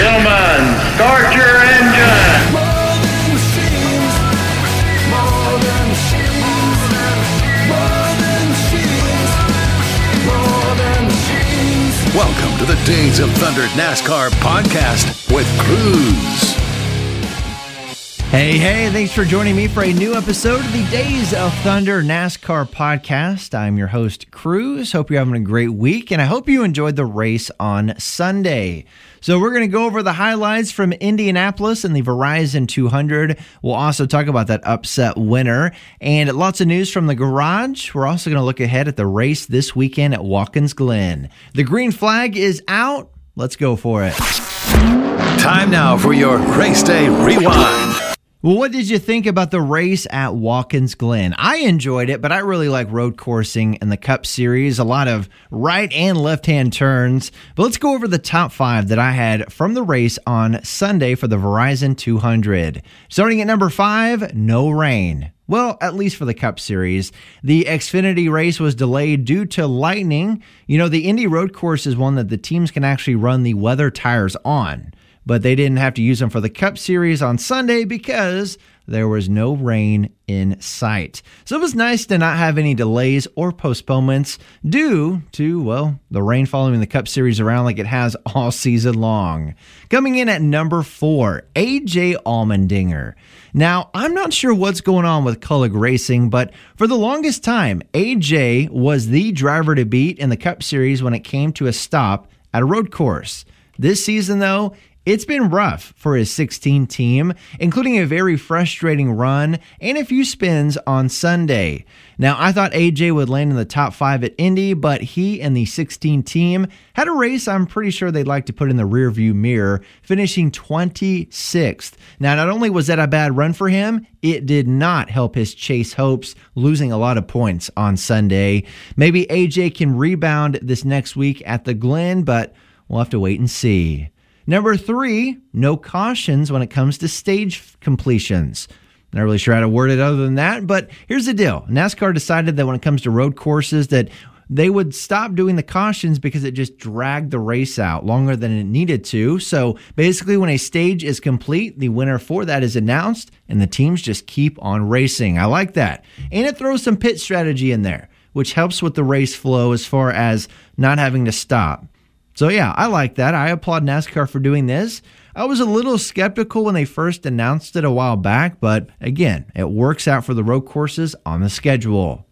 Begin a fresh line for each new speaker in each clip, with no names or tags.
Gentlemen, start your engine.
Welcome to the Days of Thunder NASCAR podcast with Cruz.
Hey, hey, thanks for joining me for a new episode of the Days of Thunder NASCAR podcast. I'm your host, Cruz. Hope you're having a great week, and I hope you enjoyed the race on Sunday. So, we're going to go over the highlights from Indianapolis and the Verizon 200. We'll also talk about that upset winner and lots of news from the garage. We're also going to look ahead at the race this weekend at Watkins Glen. The green flag is out. Let's go for it.
Time now for your race day rewind.
Well, what did you think about the race at Watkins Glen? I enjoyed it, but I really like road coursing and the Cup Series. A lot of right and left hand turns. But let's go over the top five that I had from the race on Sunday for the Verizon 200. Starting at number five, no rain. Well, at least for the Cup Series. The Xfinity race was delayed due to lightning. You know, the Indy road course is one that the teams can actually run the weather tires on but they didn't have to use them for the Cup Series on Sunday because there was no rain in sight. So it was nice to not have any delays or postponements due to, well, the rain following the Cup Series around like it has all season long. Coming in at number four, AJ Allmendinger. Now, I'm not sure what's going on with Kaulig Racing, but for the longest time, AJ was the driver to beat in the Cup Series when it came to a stop at a road course. This season, though, it's been rough for his 16 team, including a very frustrating run and a few spins on Sunday. Now, I thought AJ would land in the top five at Indy, but he and the 16 team had a race I'm pretty sure they'd like to put in the rearview mirror, finishing 26th. Now, not only was that a bad run for him, it did not help his chase hopes, losing a lot of points on Sunday. Maybe AJ can rebound this next week at the Glen, but we'll have to wait and see. Number three, no cautions when it comes to stage completions. Not really sure how to word it other than that, but here's the deal. NASCAR decided that when it comes to road courses that they would stop doing the cautions because it just dragged the race out longer than it needed to. So basically, when a stage is complete, the winner for that is announced, and the teams just keep on racing. I like that. And it throws some pit strategy in there, which helps with the race flow as far as not having to stop. So, yeah, I like that. I applaud NASCAR for doing this. I was a little skeptical when they first announced it a while back, but again, it works out for the road courses on the schedule.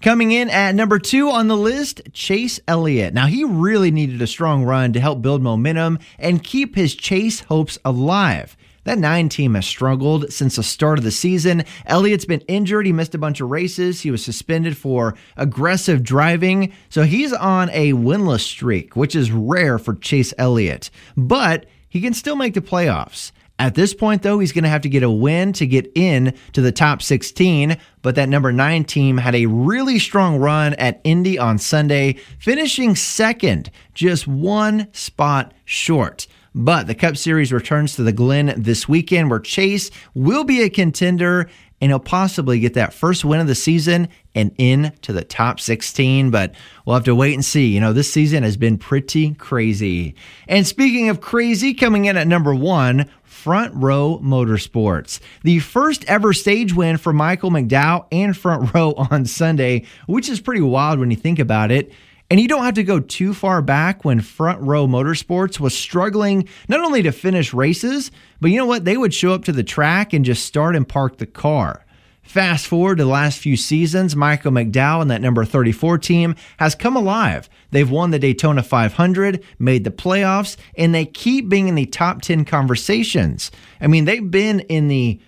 Coming in at number two on the list, Chase Elliott. Now, he really needed a strong run to help build momentum and keep his chase hopes alive. That nine team has struggled since the start of the season. Elliott's been injured. He missed a bunch of races. He was suspended for aggressive driving. So he's on a winless streak, which is rare for Chase Elliott. But he can still make the playoffs. At this point, though, he's going to have to get a win to get in to the top 16. But that number nine team had a really strong run at Indy on Sunday, finishing second, just one spot short. But the Cup Series returns to the Glen this weekend, where Chase will be a contender and he'll possibly get that first win of the season and in to the top 16. But we'll have to wait and see. You know, this season has been pretty crazy. And speaking of crazy, coming in at number one, Front Row Motorsports. The first ever stage win for Michael McDowell and Front Row on Sunday, which is pretty wild when you think about it. And you don't have to go too far back when Front Row Motorsports was struggling not only to finish races, but you know what? They would show up to the track and just start and park the car. Fast forward to the last few seasons, Michael McDowell and that number 34 team has come alive. They've won the Daytona 500, made the playoffs, and they keep being in the top 10 conversations. I mean, they've been in the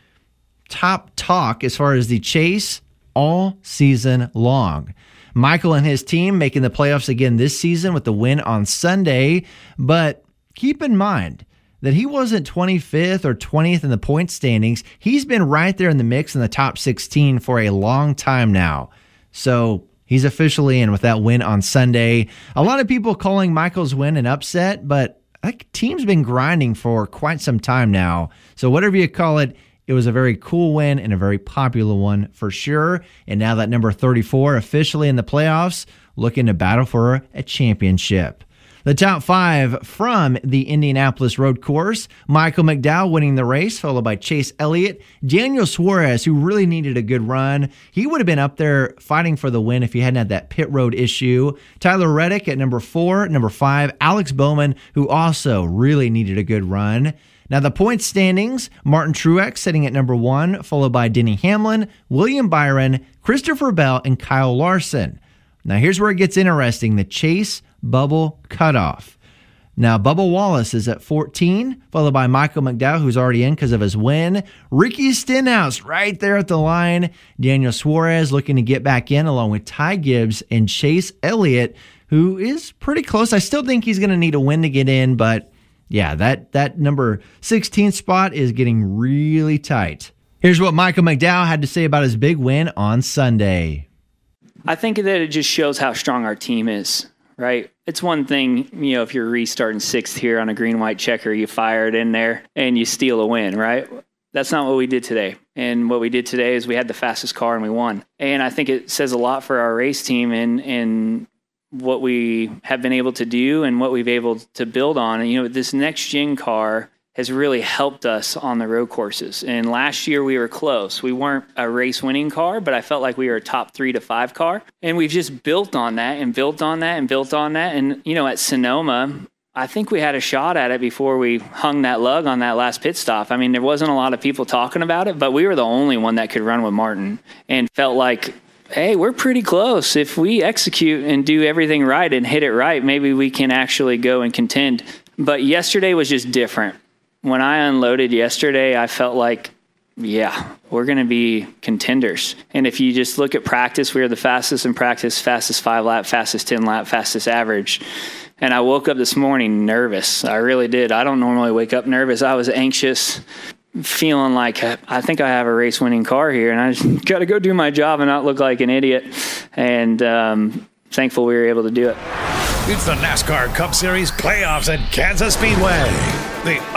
top talk as far as the chase all season long. Michael and his team making the playoffs again this season with the win on Sunday. But keep in mind that he wasn't 25th or 20th in the point standings. He's been right there in the mix in the top 16 for a long time now. So he's officially in with that win on Sunday. A lot of people calling Michael's win an upset, but that team's been grinding for quite some time now. So whatever you call it, it was a very cool win and a very popular one for sure. And now that number 34 officially in the playoffs, looking to battle for a championship. The top five from the Indianapolis Road Course Michael McDowell winning the race, followed by Chase Elliott. Daniel Suarez, who really needed a good run. He would have been up there fighting for the win if he hadn't had that pit road issue. Tyler Reddick at number four. Number five, Alex Bowman, who also really needed a good run. Now, the point standings Martin Truex sitting at number one, followed by Denny Hamlin, William Byron, Christopher Bell, and Kyle Larson. Now, here's where it gets interesting the chase bubble cutoff. Now, Bubba Wallace is at 14, followed by Michael McDowell, who's already in because of his win. Ricky Stenhouse right there at the line. Daniel Suarez looking to get back in, along with Ty Gibbs and Chase Elliott, who is pretty close. I still think he's going to need a win to get in, but yeah, that, that number 16 spot is getting really tight. Here's what Michael McDowell had to say about his big win on Sunday.
I think that it just shows how strong our team is, right? It's one thing, you know, if you're restarting sixth here on a green white checker, you fire it in there and you steal a win, right? That's not what we did today. And what we did today is we had the fastest car and we won. And I think it says a lot for our race team and and what we have been able to do and what we've able to build on. And you know, this next gen car has really helped us on the road courses. And last year we were close. We weren't a race winning car, but I felt like we were a top three to five car. And we've just built on that and built on that and built on that. And, you know, at Sonoma, I think we had a shot at it before we hung that lug on that last pit stop. I mean, there wasn't a lot of people talking about it, but we were the only one that could run with Martin and felt like, hey, we're pretty close. If we execute and do everything right and hit it right, maybe we can actually go and contend. But yesterday was just different when I unloaded yesterday, I felt like, yeah, we're going to be contenders. And if you just look at practice, we were the fastest in practice, fastest five lap, fastest 10 lap, fastest average. And I woke up this morning nervous. I really did. I don't normally wake up nervous. I was anxious, feeling like I think I have a race winning car here and I just got to go do my job and not look like an idiot. And um, thankful we were able to do it.
It's the NASCAR Cup Series playoffs at Kansas Speedway.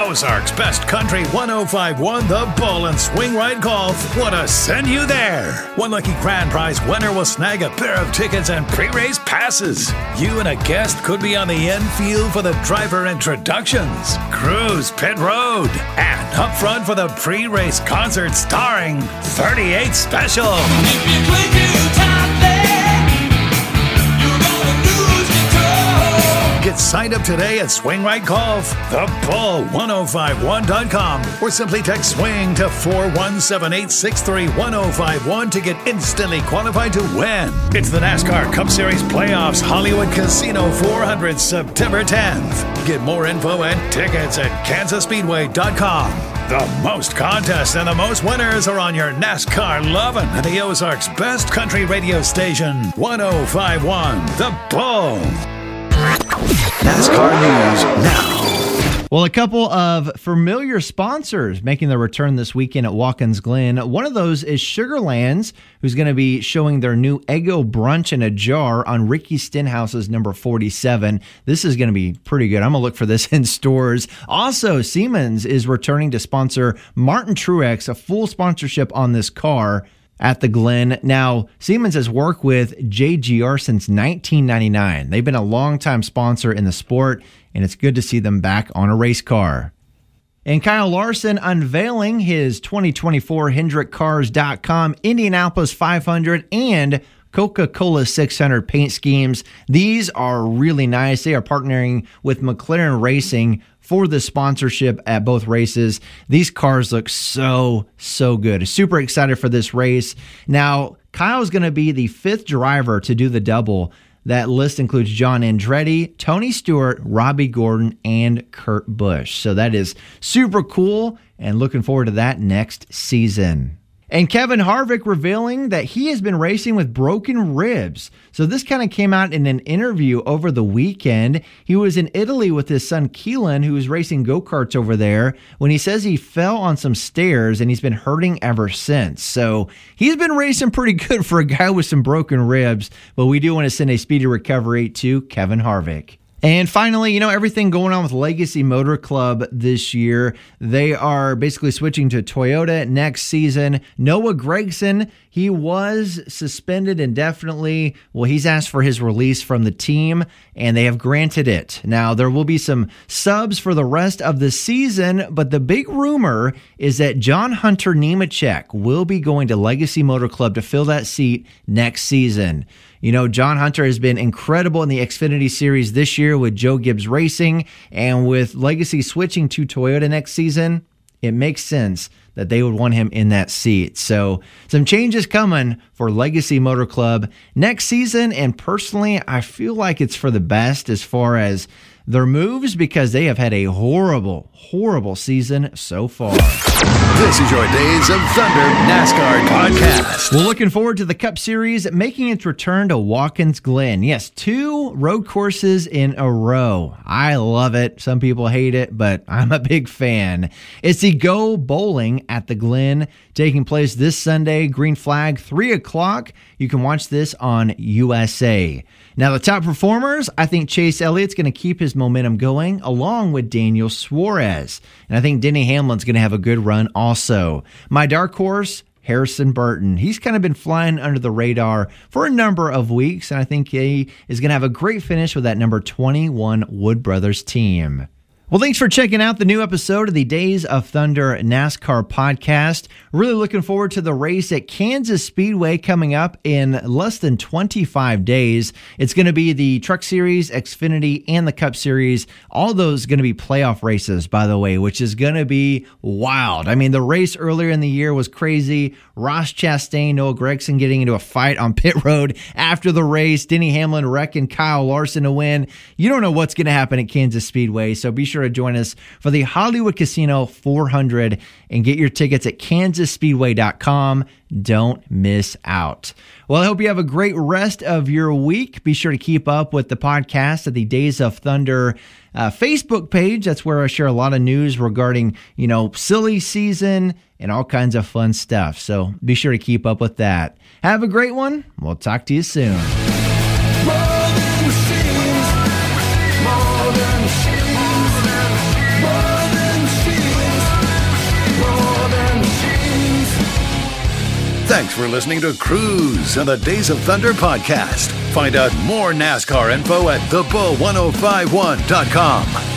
Ozarks Best Country 1051 The Bull and Swing Ride Golf want to send you there. One lucky grand prize winner will snag a pair of tickets and pre race passes. You and a guest could be on the infield for the driver introductions, cruise pit road, and up front for the pre race concert starring 38 Special. Signed up today at Swing Right Golf, the bull1051.com, or simply text swing to 417-863-1051 to get instantly qualified to win. It's the NASCAR Cup Series Playoffs Hollywood Casino 400 September 10th. Get more info and tickets at kansasspeedway.com. The most contests and the most winners are on your NASCAR loving the Ozarks best country radio station, 1051 The Bull. NASCAR News now.
Well, a couple of familiar sponsors making their return this weekend at Watkins Glen. One of those is Sugarlands, who's going to be showing their new Eggo brunch in a jar on Ricky Stenhouse's number 47. This is going to be pretty good. I'm going to look for this in stores. Also, Siemens is returning to sponsor Martin Truex, a full sponsorship on this car at the Glen. Now, Siemens has worked with JGR since 1999. They've been a longtime sponsor in the sport, and it's good to see them back on a race car. And Kyle Larson unveiling his 2024 HendrickCars.com Indianapolis 500 and Coca Cola 600 paint schemes. These are really nice. They are partnering with McLaren Racing for the sponsorship at both races. These cars look so, so good. Super excited for this race. Now, Kyle's going to be the fifth driver to do the double. That list includes John Andretti, Tony Stewart, Robby Gordon, and Kurt Busch. So that is super cool and looking forward to that next season. And Kevin Harvick revealing that he has been racing with broken ribs. So this kind of came out in an interview over the weekend. He was in Italy with his son Keelan, who was racing go karts over there, when he says he fell on some stairs and he's been hurting ever since. So he's been racing pretty good for a guy with some broken ribs. But we do want to send a speedy recovery to Kevin Harvick. And finally, you know, everything going on with Legacy Motor Club this year. They are basically switching to Toyota next season. Noah Gragson, he was suspended indefinitely. Well, he's asked for his release from the team, and they have granted it. Now, there will be some subs for the rest of the season, but the big rumor is that John Hunter Nemechek will be going to Legacy Motor Club to fill that seat next season. You know, John Hunter has been incredible in the Xfinity Series this year with Joe Gibbs Racing, and with Legacy switching to Toyota next season, it makes sense that they would want him in that seat. So, some changes coming for Legacy Motor Club next season, and personally, I feel like it's for the best as far as their moves because they have had a horrible, horrible season so far.
This is your Days of Thunder NASCAR podcast.
We're looking forward to the Cup Series making its return to Watkins Glen. Yes, two road courses in a row. I love it. Some people hate it, but I'm a big fan. It's the Go Bowling at the Glen taking place this Sunday, green flag, 3 o'clock. You can watch this on USA. Now, the top performers, I think Chase Elliott's going to keep his momentum going along with Daniel Suarez. And I think Denny Hamlin's going to have a good run also. My dark horse, Harrison Burton. He's kind of been flying under the radar for a number of weeks, and I think he is going to have a great finish with that number 21 Wood Brothers team. Well, thanks for checking out the new episode of the Days of Thunder NASCAR podcast. Really looking forward to the race at Kansas Speedway coming up in less than 25 days. It's going to be the Truck Series, Xfinity, and the Cup Series. All those going to be playoff races, by the way, which is going to be wild. I mean, the race earlier in the year was crazy. Ross Chastain, Noah Gragson getting into a fight on pit road after the race. Denny Hamlin wrecking Kyle Larson to win. You don't know what's going to happen at Kansas Speedway, so be sure to join us for the Hollywood Casino 400 and get your tickets at kansasspeedway.com. Don't miss out. Well, I hope you have a great rest of your week. Be sure to keep up with the podcast at the Days of Thunder uh, Facebook page. That's where I share a lot of news regarding, you know, silly season and all kinds of fun stuff. So be sure to keep up with that. Have a great one. We'll talk to you soon.
For listening to Cruz on the Days of Thunder podcast. Find out more NASCAR info at thebull1051.com.